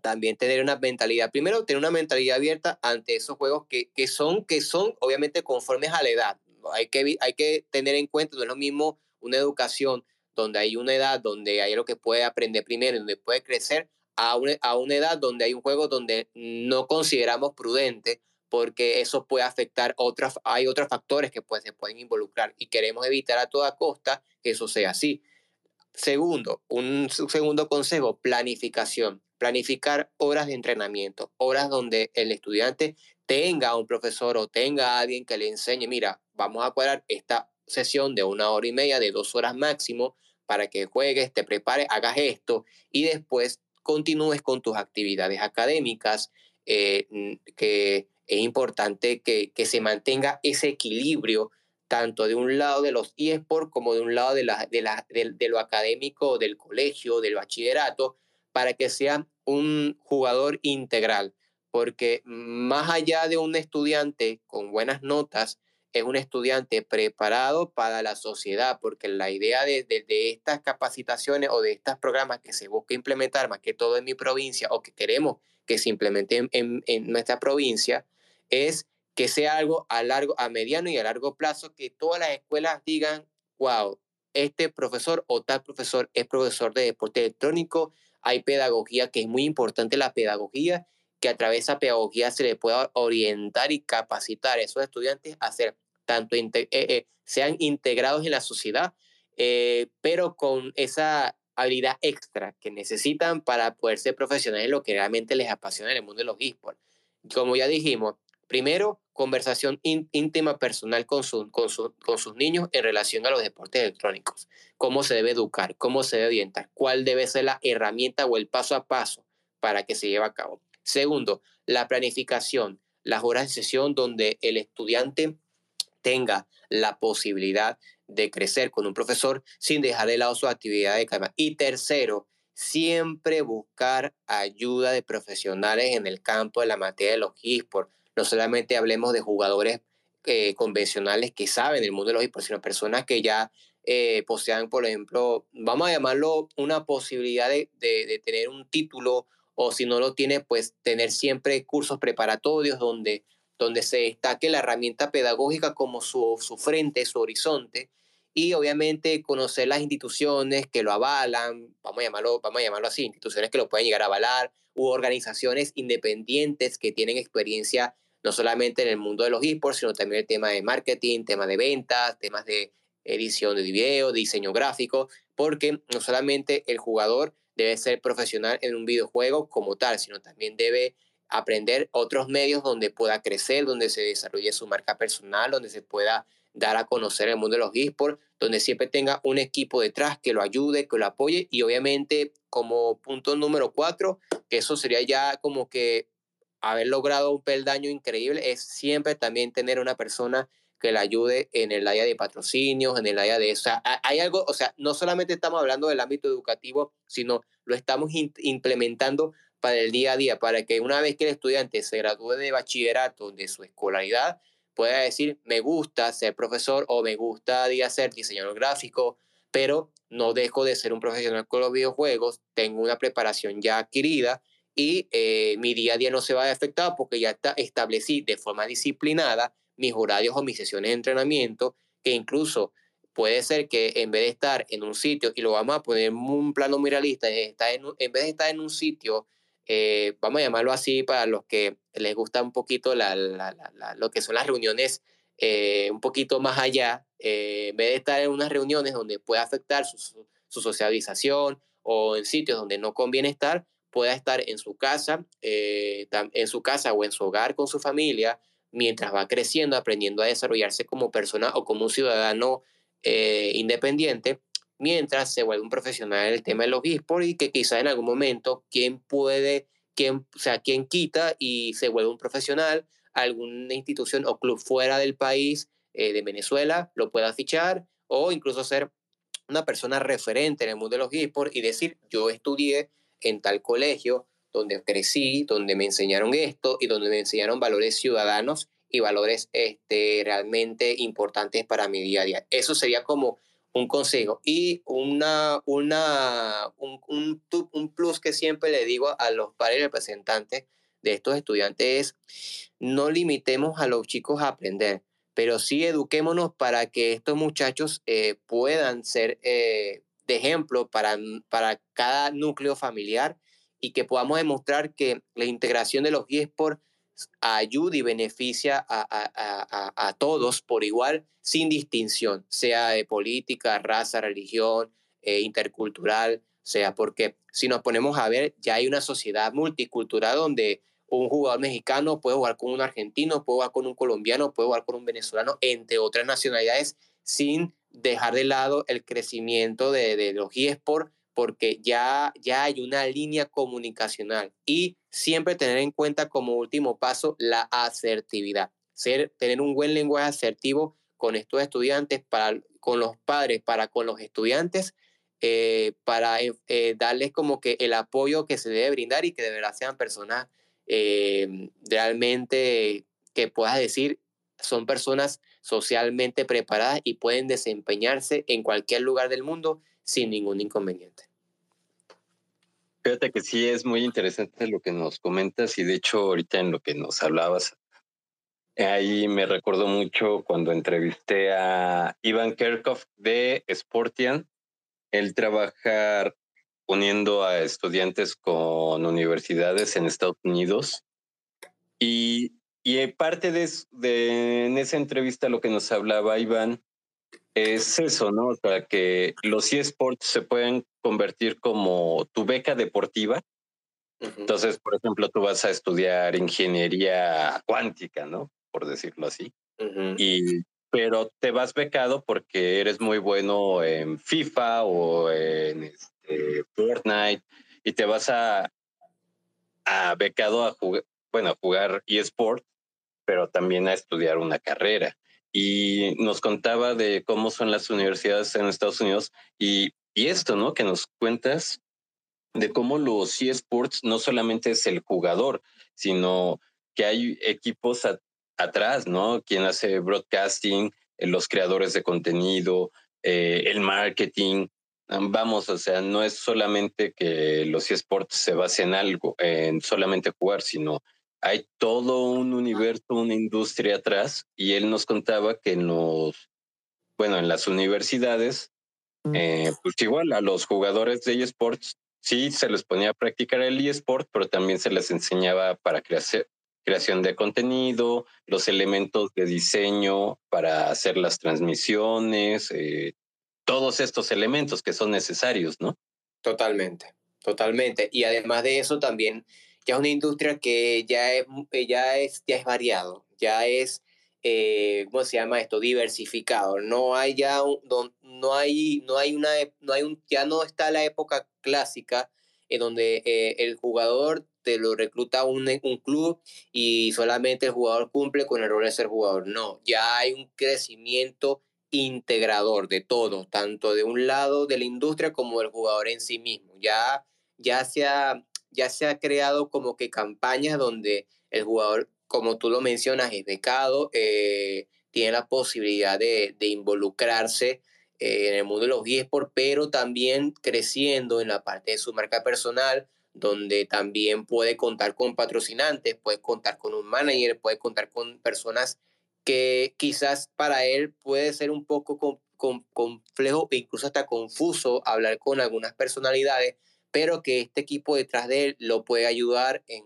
también tener una mentalidad, primero tener una mentalidad abierta ante esos juegos que, que, son, que son obviamente conformes a la edad. Hay que, hay que tener en cuenta, no es lo mismo una educación donde hay una edad donde hay lo que puede aprender primero, donde puede crecer, a una, edad donde hay un juego donde no consideramos prudente porque eso puede afectar otras, hay otros factores que pues, se pueden involucrar y queremos evitar a toda costa que eso sea así. Segundo, un segundo consejo, planificación. Planificar horas de entrenamiento, horas donde el estudiante tenga un profesor o tenga a alguien que le enseñe, mira, vamos a cuadrar esta sesión de una hora y media, de dos horas máximo, para que juegues, te prepares, hagas esto y después continúes con tus actividades académicas, eh, que es importante que, que, se mantenga ese equilibrio tanto de un lado de los eSports como de un lado de, la, de, la, de, lo académico del colegio, del bachillerato, para que sea un jugador integral. porque más allá de un estudiante con buenas notas, es un estudiante preparado para la sociedad, porque la idea de, estas capacitaciones o de estos programas que se busca implementar, más que todo en mi provincia, o que queremos que se implementen en, en nuestra provincia, es que sea algo a, largo, a mediano y a largo plazo, que todas las escuelas digan, wow, este profesor o tal profesor es profesor de deporte electrónico, hay pedagogía, que es muy importante la pedagogía, que a través de esa pedagogía se le pueda orientar y capacitar a esos estudiantes a ser tanto eh, eh, sean integrados en la sociedad, eh, pero con esa habilidad extra que necesitan para poder ser profesionales en lo que realmente les apasiona en el mundo de los esports. Como ya dijimos, primero, conversación íntima personal con, con, con sus niños en relación a los deportes electrónicos. Cómo se debe educar, cómo se debe orientar, cuál debe ser la herramienta o el paso a paso para que se lleve a cabo. Segundo, la planificación, las horas de sesión donde el estudiante tenga la posibilidad de crecer con un profesor sin dejar de lado su actividad de calma. Y tercero, siempre buscar ayuda de profesionales en el campo de la materia de los esports. No solamente hablemos de jugadores eh, convencionales que saben el mundo de los esports, sino personas que ya eh, posean, por ejemplo, vamos a llamarlo una posibilidad de, de tener un título o si no lo tiene, pues tener siempre cursos preparatorios donde, donde se destaque la herramienta pedagógica como su, su frente, su horizonte, y obviamente conocer las instituciones que lo avalan, vamos a llamarlo, vamos a llamarlo así, instituciones que lo pueden llegar a avalar, u organizaciones independientes que tienen experiencia no solamente en el mundo de los esports, sino también el tema de marketing, tema de ventas, temas de edición de video, diseño gráfico, porque no solamente el jugador debe ser profesional en un videojuego como tal, sino también debe aprender otros medios donde pueda crecer, donde se desarrolle su marca personal, donde se pueda dar a conocer el mundo de los esports, donde siempre tenga un equipo detrás que lo ayude, que lo apoye y obviamente como punto número cuatro, que eso sería ya como que haber logrado un peldaño increíble, es siempre también tener una persona que le ayude en el área de patrocinios, en el área de... O hay algo, o sea, no solamente estamos hablando del ámbito educativo, sino lo estamos implementando para el día a día, para que una vez que el estudiante se gradúe de bachillerato, de su escolaridad, pueda decir, me gusta ser profesor o me gusta ser diseñador gráfico, pero no dejo de ser un profesional con los videojuegos, tengo una preparación ya adquirida y eh, mi día a día no se va a afectar porque ya está, establecí de forma disciplinada mis horarios o mis sesiones de entrenamiento, que incluso puede ser que en vez de estar en un sitio, y lo vamos a poner en un plano muy realista, está en, en vez de estar en un sitio, eh, vamos a llamarlo así para los que les gusta un poquito la, la, la, lo que son las reuniones eh, un poquito más allá, eh, en vez de estar en unas reuniones donde pueda afectar su, su, socialización o en sitios donde no conviene estar, pueda estar en su casa, en su casa o en su hogar con su familia, mientras va creciendo, aprendiendo a desarrollarse como persona o como un ciudadano eh, independiente, mientras se vuelve un profesional en el tema de los esports y que quizá en algún momento quien puede, quien, o sea, quien quita y se vuelve un profesional, alguna institución o club fuera del país eh, de Venezuela lo pueda fichar o incluso ser una persona referente en el mundo de los esports y decir, yo estudié en tal colegio, donde crecí, donde me enseñaron esto y donde me enseñaron valores ciudadanos y valores este, realmente importantes para mi día a día. Eso sería como un consejo. Y una, una, un, un, plus que siempre le digo a los padres representantes de estos estudiantes es no limitemos a los chicos a aprender, pero sí eduquémonos para que estos muchachos eh, puedan ser eh, de ejemplo para, para cada núcleo familiar y que podamos demostrar que la integración de los eSports ayuda y beneficia a, a, a, todos por igual, sin distinción, sea de política, raza, religión, eh, intercultural, sea porque si nos ponemos a ver, ya hay una sociedad multicultural donde un jugador mexicano puede jugar con un argentino, puede jugar con un colombiano, puede jugar con un venezolano, entre otras nacionalidades, sin dejar de lado el crecimiento de, de los eSports porque ya, ya hay una línea comunicacional y siempre tener en cuenta como último paso la asertividad, ser, tener un buen lenguaje asertivo con estos estudiantes, para, con los padres, para con los estudiantes, eh, para eh, darles como que el apoyo que se debe brindar y que de verdad sean personas eh, realmente que puedas decir son personas socialmente preparadas y pueden desempeñarse en cualquier lugar del mundo sin ningún inconveniente. Fíjate que sí es muy interesante lo que nos comentas y de hecho ahorita en lo que nos hablabas, ahí me recordó mucho cuando entrevisté a Ivan Kerkhoff de Sportian. Él trabaja uniendo a estudiantes con universidades en Estados Unidos y, y parte de, de en esa entrevista lo que nos hablaba Iván es eso, ¿no? O sea, que los eSports se pueden convertir como tu beca deportiva. Entonces, por ejemplo, tú vas a estudiar ingeniería cuántica, ¿no? Por decirlo así. Y pero te vas becado porque eres muy bueno en FIFA o en este, Fortnite y te vas a, a becado a jugar, bueno, a jugar eSport, pero también a estudiar una carrera y nos contaba de cómo son las universidades en Estados Unidos y, y esto, ¿no? Que nos cuentas de cómo los eSports no solamente es el jugador, sino que hay equipos atrás, ¿no? Quien hace broadcasting, eh, los creadores de contenido, eh, el marketing. Vamos, o sea, no es solamente que los eSports se basen en algo, en solamente jugar, sino hay todo un universo, una industria atrás y él nos contaba que en los, bueno, en las universidades, eh, pues igual a los jugadores de eSports sí se les ponía a practicar el eSport, pero también se les enseñaba para creación de contenido, los elementos de diseño para hacer las transmisiones, eh, todos estos elementos que son necesarios, ¿no? Totalmente, totalmente. Y además de eso también ya es una industria que ya es, eh, ya es, ya es variado, ya es, eh, ¿cómo se llama esto? Diversificado. No hay ya, un, no hay, no hay una, no hay un, ya no está la época clásica en donde eh, el jugador te lo recluta un, un club y solamente el jugador cumple con el rol de ser jugador. No, ya hay un crecimiento integrador de todo, tanto de un lado de la industria como del jugador en sí mismo. Ya, ya se ya se ha creado como que campañas donde el jugador, como tú lo mencionas, es becado, eh, tiene la posibilidad de, involucrarse eh, en el mundo de los eSports, pero también creciendo en la parte de su marca personal, donde también puede contar con patrocinantes, puede contar con un manager, puede contar con personas que quizás para él puede ser un poco complejo e incluso hasta confuso hablar con algunas personalidades pero que este equipo detrás de él lo puede ayudar en,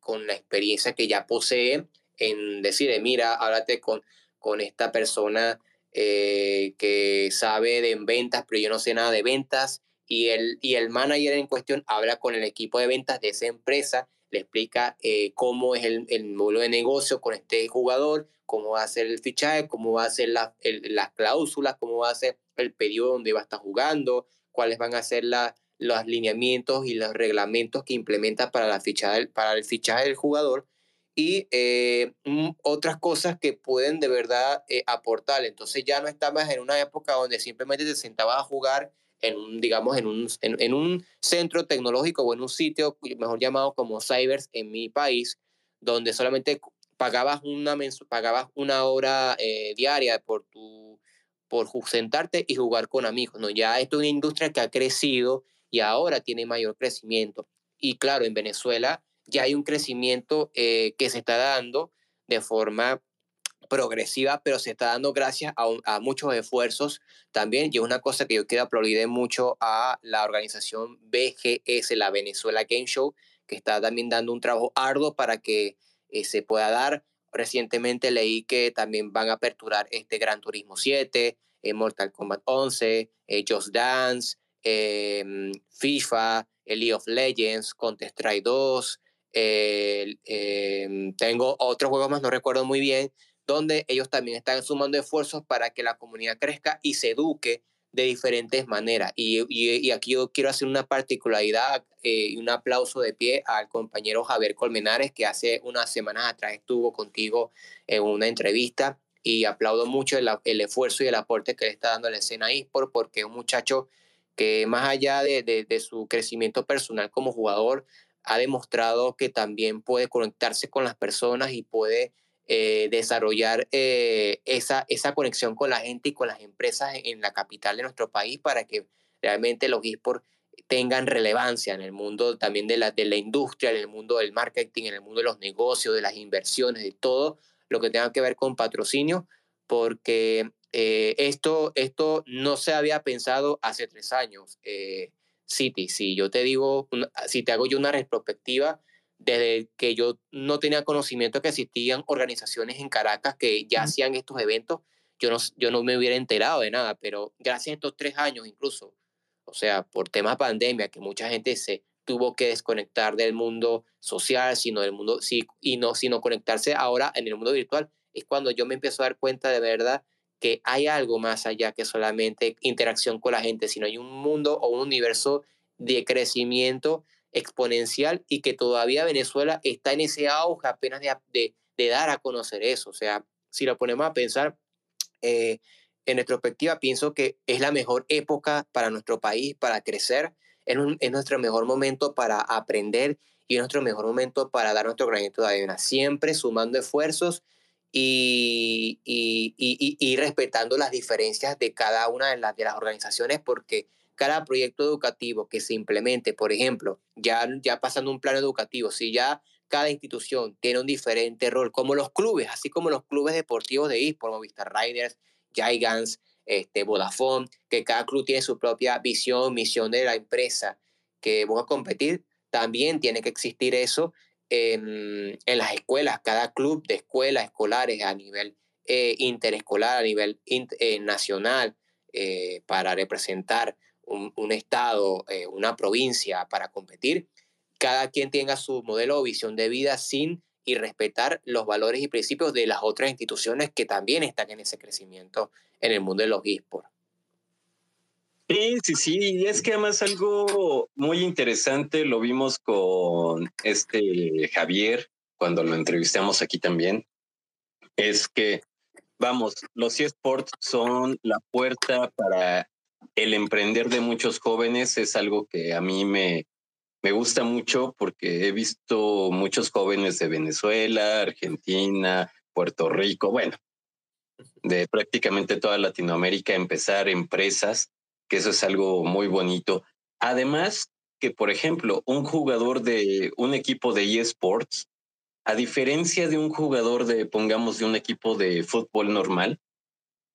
con la experiencia que ya posee en decir, mira, háblate con, con esta persona eh, que sabe de ventas, pero yo no sé nada de ventas, y el, y el manager en cuestión habla con el equipo de ventas de esa empresa, le explica eh, cómo es el, el, modelo de negocio con este jugador, cómo va a ser el fichaje, cómo va a ser la, las cláusulas, cómo va a ser el periodo donde va a estar jugando, cuáles van a ser las los lineamientos y los reglamentos que implementa para, la ficha para el fichaje del jugador y eh, mm, otras cosas que pueden de verdad eh, aportar. Entonces ya no estamos en una época donde simplemente te sentabas a jugar en un, digamos, en un, en, un centro tecnológico o en un sitio, mejor llamado como Cybers en mi país, donde solamente pagabas una, pagabas una hora eh, diaria por, tu, por sentarte y jugar con amigos. No, ya esto es una industria que ha crecido y ahora tiene mayor crecimiento. Y claro, en Venezuela ya hay un crecimiento eh, que se está dando de forma progresiva, pero se está dando gracias a, muchos esfuerzos también. Y es una cosa que yo quiero aplaudir mucho a la organización BGS, la Venezuela Game Show, que está también dando un trabajo arduo para que eh, se pueda dar. Recientemente leí que también van a aperturar este Gran Turismo 7, eh, Mortal Kombat 11, Just Dance, Em, FIFA, el League of Legends, Counter-Strike 2, em, tengo otros juegos más, no recuerdo muy bien, donde ellos también están sumando esfuerzos para que la comunidad crezca y se eduque de diferentes maneras. Y, y, aquí yo quiero hacer una particularidad eh, y un aplauso de pie al compañero Javier Colmenares, que hace unas semanas atrás estuvo contigo en una entrevista y aplaudo mucho el, el esfuerzo y el aporte que le está dando la escena eSport porque es un muchacho que más allá de, de, su crecimiento personal como jugador, ha demostrado que también puede conectarse con las personas y puede eh, desarrollar eh, esa, esa conexión con la gente y con las empresas en, la capital de nuestro país para que realmente los esports tengan relevancia en el mundo también de la, de la industria, en el mundo del marketing, en el mundo de los negocios, de las inversiones, de todo lo que tenga que ver con patrocinio, porque eh, esto, esto no se había pensado hace tres años. Eh, City, si yo te digo, si te hago yo una retrospectiva, desde que yo no tenía conocimiento que existían organizaciones en Caracas que ya hacían estos eventos, yo no, yo no me hubiera enterado de nada, pero gracias a estos tres años incluso, o sea, por temas pandemia, que mucha gente se tuvo que desconectar del mundo social, sino del mundo, sí, y no, sino conectarse ahora en el mundo virtual, es cuando yo me empiezo a dar cuenta de verdad que hay algo más allá que solamente interacción con la gente, sino hay un mundo o un universo de crecimiento exponencial y que todavía Venezuela está en ese auge apenas de, de, dar a conocer eso. O sea, si lo ponemos a pensar, eh, en retrospectiva, pienso que es la mejor época para nuestro país, para crecer, es, es nuestro mejor momento para aprender y es nuestro mejor momento para dar nuestro granito de arena, siempre sumando esfuerzos y, y, y, y, respetando las diferencias de cada una de las, de las organizaciones porque cada proyecto educativo que se implemente, por ejemplo, ya, ya pasando un plan educativo, si ya cada institución tiene un diferente rol, como los clubes, así como los clubes deportivos de eSport, Movistar Riders, Gigants, este, Vodafone, que cada club tiene su propia visión, misión de la empresa que va a competir, también tiene que existir eso en, las escuelas, cada club de escuelas escolares a nivel eh, interescolar, a nivel eh, nacional, eh, para representar un, un estado, una provincia, para competir, cada quien tenga su modelo o visión de vida sin y respetar los valores y principios de las otras instituciones que también están en ese crecimiento en el mundo de los esports. Sí, sí, sí, y es que además algo muy interesante lo vimos con este Javier cuando lo entrevistamos aquí también, es que, vamos, los eSports son la puerta para el emprender de muchos jóvenes, es algo que a mí me, me gusta mucho porque he visto muchos jóvenes de Venezuela, Argentina, Puerto Rico, bueno, de prácticamente toda Latinoamérica empezar empresas que eso es algo muy bonito. Además, que por ejemplo, un jugador de un equipo de eSports, a diferencia de un jugador de, pongamos, de un equipo de fútbol normal,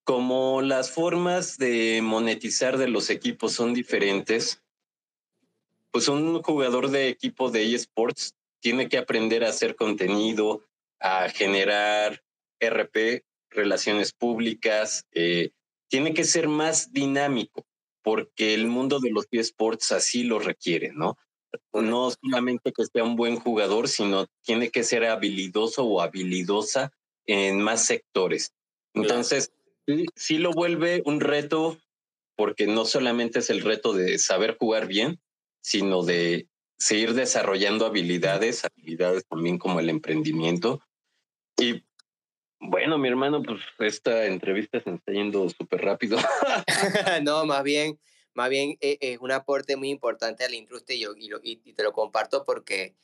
como las formas de monetizar de los equipos son diferentes, pues un jugador de equipo de eSports tiene que aprender a hacer contenido, a generar RP, relaciones públicas, eh, tiene que ser más dinámico porque el mundo de los eSports así lo requiere, ¿no? No solamente que sea un buen jugador, sino tiene que ser habilidoso o habilidosa en más sectores. Entonces, sí, lo vuelve un reto, porque no solamente es el reto de saber jugar bien, sino de seguir desarrollando habilidades, habilidades también como el emprendimiento. Y bueno, mi hermano, pues esta entrevista se está yendo súper rápido. no, más bien, más bien eh, es un aporte muy importante a la industria y, yo, y, te lo comparto porque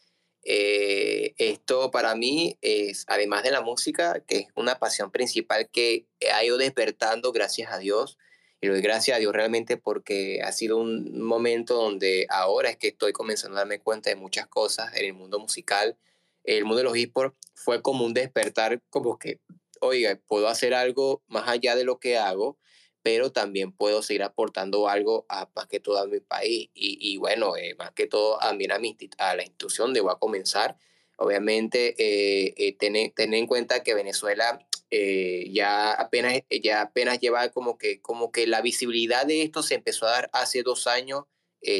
eh, esto para mí es, además de la música, que es una pasión principal que ha ido despertando, gracias a Dios. Y lo doy gracias a Dios realmente porque ha sido un momento donde ahora es que estoy comenzando a darme cuenta de muchas cosas en el mundo musical el mundo de los esports fue como un despertar, como que, oiga, puedo hacer algo más allá de lo que hago, pero también puedo seguir aportando algo a más que todo a mi país y, y bueno, eh, más que todo también a, mi, a la institución de voy a comenzar. Obviamente, eh, eh, tener, tener, en cuenta que Venezuela eh, ya, apenas, ya apenas lleva como que, como que la visibilidad de esto se empezó a dar hace dos años,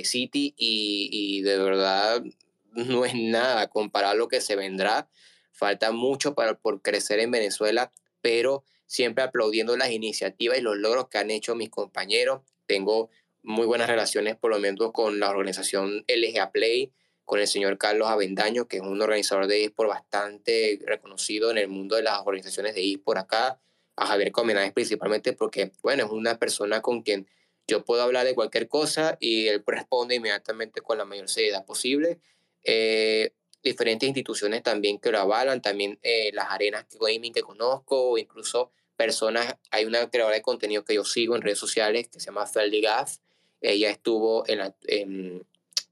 City, y, y de verdad no es nada comparado a lo que se vendrá. Falta mucho para, por crecer en Venezuela, pero siempre aplaudiendo las iniciativas y los logros que han hecho mis compañeros. Tengo muy buenas relaciones, por lo menos con la organización LGA Play, con el señor Carlos Avendaño, que es un organizador de eSport bastante reconocido en el mundo de las organizaciones de eSport acá, a Javier Comenáez principalmente, porque, bueno, es una persona con quien yo puedo hablar de cualquier cosa y él responde inmediatamente con la mayor seriedad posible eh, diferentes instituciones también que lo avalan, también eh, las arenas gaming que conozco, o incluso personas, hay una creadora de contenido que yo sigo en redes sociales que se llama Ferdi Gaff, ella estuvo en, en,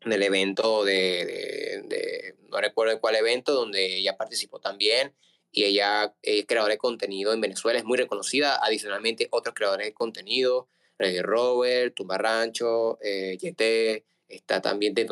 el evento de, de, no recuerdo cuál evento, donde ella participó también, y ella es creadora de contenido en Venezuela, es muy reconocida, adicionalmente otros creadores de contenido, Reggae Robert, Tumba Rancho, eh, YT, está también de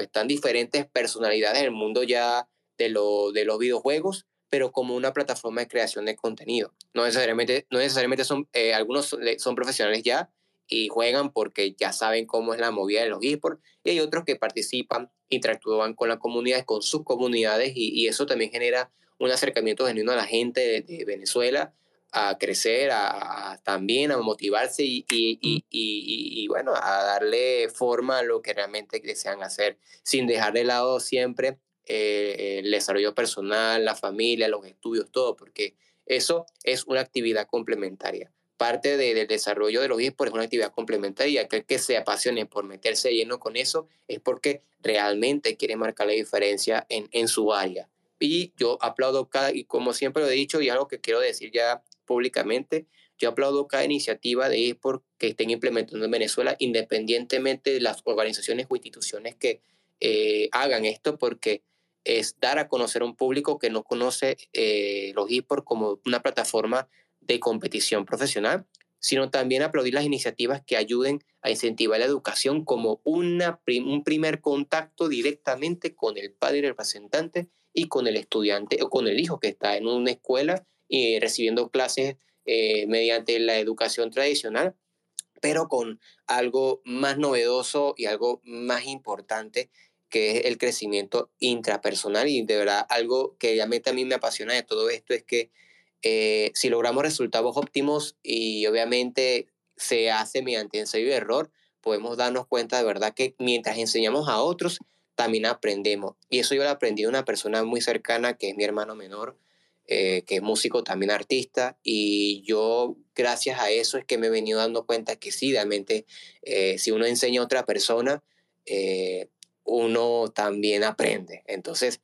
están diferentes personalidades del mundo ya de, lo, de los videojuegos, pero como una plataforma de creación de contenido. No necesariamente, no necesariamente son, eh, algunos son profesionales ya y juegan porque ya saben cómo es la movida de los esports, y hay otros que participan, interactúan con las comunidades, con sus comunidades, y, eso también genera un acercamiento genuino a la gente de Venezuela a crecer, a, también a motivarse y, y, y, y, bueno, a darle forma a lo que realmente desean hacer, sin dejar de lado siempre eh, el desarrollo personal, la familia, los estudios, todo, porque eso es una actividad complementaria. Parte del desarrollo de los esports es una actividad complementaria. Aquel que se apasione por meterse lleno con eso es porque realmente quiere marcar la diferencia en, en su área. Y yo aplaudo cada, y como siempre lo he dicho, y algo que quiero decir ya públicamente. Yo aplaudo cada iniciativa de eSport que estén implementando en Venezuela, independientemente de las organizaciones o instituciones que eh, hagan esto, porque es dar a conocer a un público que no conoce eh, los eSports como una plataforma de competición profesional, sino también aplaudir las iniciativas que ayuden a incentivar la educación como una, un primer contacto directamente con el padre representante y con el estudiante o con el hijo que está en una escuela y recibiendo clases eh, mediante la educación tradicional, pero con algo más novedoso y algo más importante que es el crecimiento intrapersonal y de verdad algo que realmente a mí me apasiona de todo esto es que eh, si logramos resultados óptimos y obviamente se hace mediante ensayo y error, podemos darnos cuenta de verdad que mientras enseñamos a otros, también aprendemos. Y eso yo lo aprendí de una persona muy cercana que es mi hermano menor, eh, que es músico, también artista, y yo gracias a eso es que me he venido dando cuenta que sí, realmente eh, si uno enseña a otra persona, eh, uno también aprende. Entonces,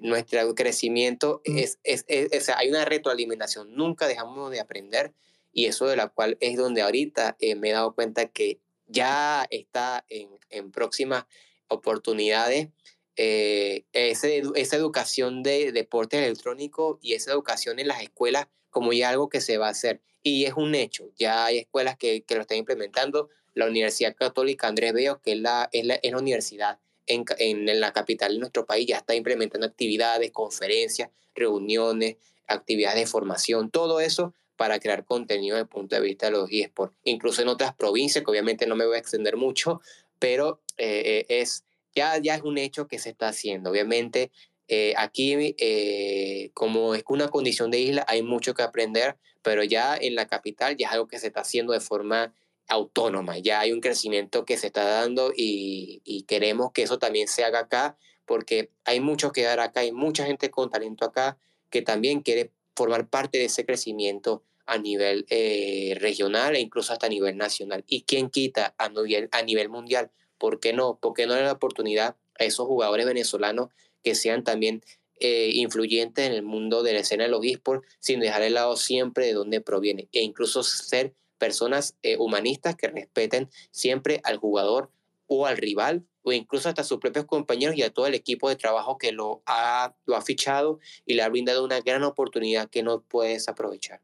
nuestro crecimiento mm. es, es, es, hay una retroalimentación, nunca dejamos de aprender, y eso de la cual es donde ahorita me he dado cuenta que ya está en, en próximas oportunidades eh, esa educación de deporte electrónico y esa educación en las escuelas como ya algo que se va a hacer. Y es un hecho, ya hay escuelas que, que lo están implementando. La Universidad Católica Andrés Bello, que es la, es la, es la universidad en, en, la capital de nuestro país, ya está implementando actividades, conferencias, reuniones, actividades de formación, todo eso para crear contenido desde el punto de vista de los eSports. Incluso en otras provincias, que obviamente no me voy a extender mucho, pero eh, eh, es ya, ya es un hecho que se está haciendo. Obviamente, eh, aquí, eh, como es una condición de isla, hay mucho que aprender, pero ya en la capital ya es algo que se está haciendo de forma autónoma, ya hay un crecimiento que se está dando y, y queremos que eso también se haga acá, porque hay mucho que dar acá, hay mucha gente con talento acá que también quiere formar parte de ese crecimiento a nivel eh, regional e incluso hasta a nivel nacional. ¿Y quién quita a nivel, a nivel mundial? ¿Por qué no? ¿Por qué no darle la oportunidad a esos jugadores venezolanos que sean también eh, influyentes en el mundo de la escena de los esports sin dejar de lado siempre de dónde proviene e incluso ser personas eh, humanistas que respeten siempre al jugador o al rival o incluso hasta sus propios compañeros y a todo el equipo de trabajo que lo ha, lo ha fichado y le ha brindado una gran oportunidad que no puedes aprovechar.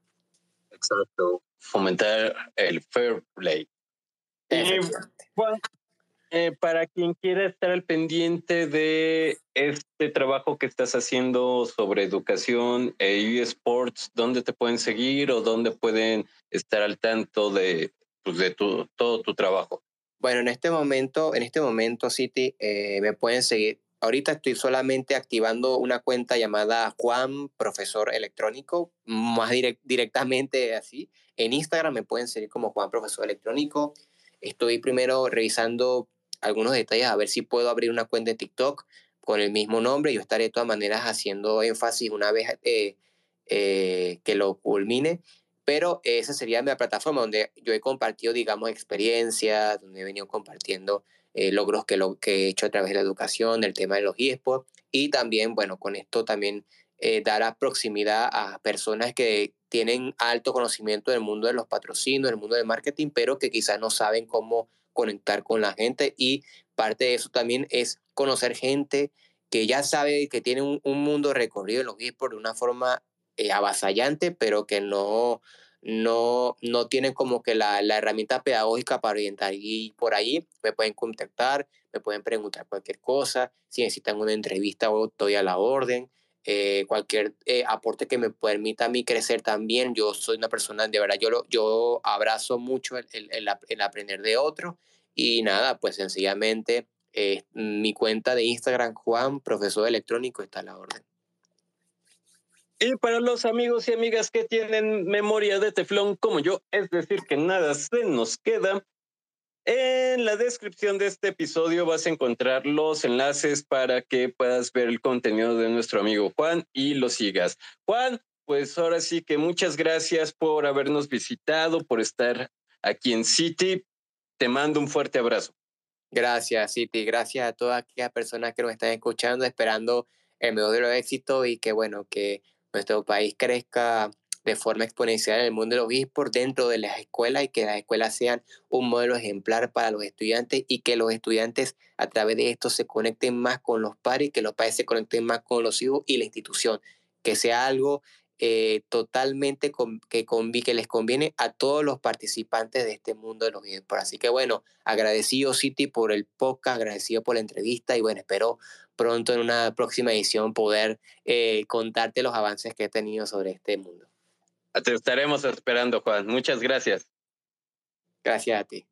Exacto, fomentar el fair play. Eh, para quien quiera estar al pendiente de este trabajo que estás haciendo sobre educación e eSports, ¿dónde te pueden seguir o dónde pueden estar al tanto de, pues, de todo tu trabajo? Bueno, en este momento, en este momento, City, eh, me pueden seguir. Ahorita estoy solamente activando una cuenta llamada Juan Profesor Electrónico, más directamente así. En Instagram me pueden seguir como Juan Profesor Electrónico. Estoy primero revisando algunos detalles a ver si puedo abrir una cuenta de TikTok con el mismo nombre. Yo estaré de todas maneras haciendo énfasis una vez eh, eh, que lo culmine. Pero esa sería mi plataforma donde yo he compartido, digamos, experiencias, donde he venido compartiendo eh, logros que, lo, que he hecho a través de la educación, del tema de los eSports y también, bueno, con esto también eh, dar proximidad a personas que tienen alto conocimiento del mundo de los patrocinios, del mundo del marketing, pero que quizás no saben cómo conectar con la gente y parte de eso también es conocer gente que ya sabe que tiene un, mundo recorrido en los eSports de una forma eh, avasallante, pero que no, no, no tienen como que la, la, herramienta pedagógica para orientar. Y por ahí me pueden contactar, me pueden preguntar cualquier cosa, si necesitan una entrevista o estoy a la orden. Eh, cualquier eh, aporte que me permita a mí crecer también. Yo soy una persona, de verdad, yo, lo, yo abrazo mucho el, el, el aprender de otro y nada, pues sencillamente eh, mi cuenta de Instagram, Juan, profesor electrónico, está a la orden. Y para los amigos y amigas que tienen memoria de teflón como yo, es decir, que nada se nos queda, en la descripción de este episodio vas a encontrar los enlaces para que puedas ver el contenido de nuestro amigo Juan y lo sigas. Juan, pues ahora sí que muchas gracias por habernos visitado, por estar aquí en City. Te mando un fuerte abrazo. Gracias, City. Gracias a todas aquellas personas que nos están escuchando, esperando el mejor de los y que, bueno, que nuestro país crezca de forma exponencial en el mundo de los esports dentro de las escuelas y que las escuelas sean un modelo ejemplar para los estudiantes y que los estudiantes a través de esto se conecten más con los padres, que los padres se conecten más con los hijos y la institución, que sea algo eh, totalmente que, que les conviene a todos los participantes de este mundo de los esports. Así que bueno, agradecido City por el podcast, agradecido por la entrevista y bueno, espero pronto en una próxima edición poder eh, contarte los avances que he tenido sobre este mundo. Te estaremos esperando, Juan. Muchas gracias. Gracias a ti.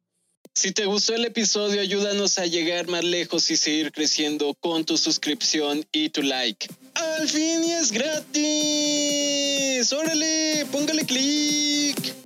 Si te gustó el episodio, ayúdanos a llegar más lejos y seguir creciendo con tu suscripción y tu like. ¡Al fin y es gratis! ¡Órale! ¡Póngale clic!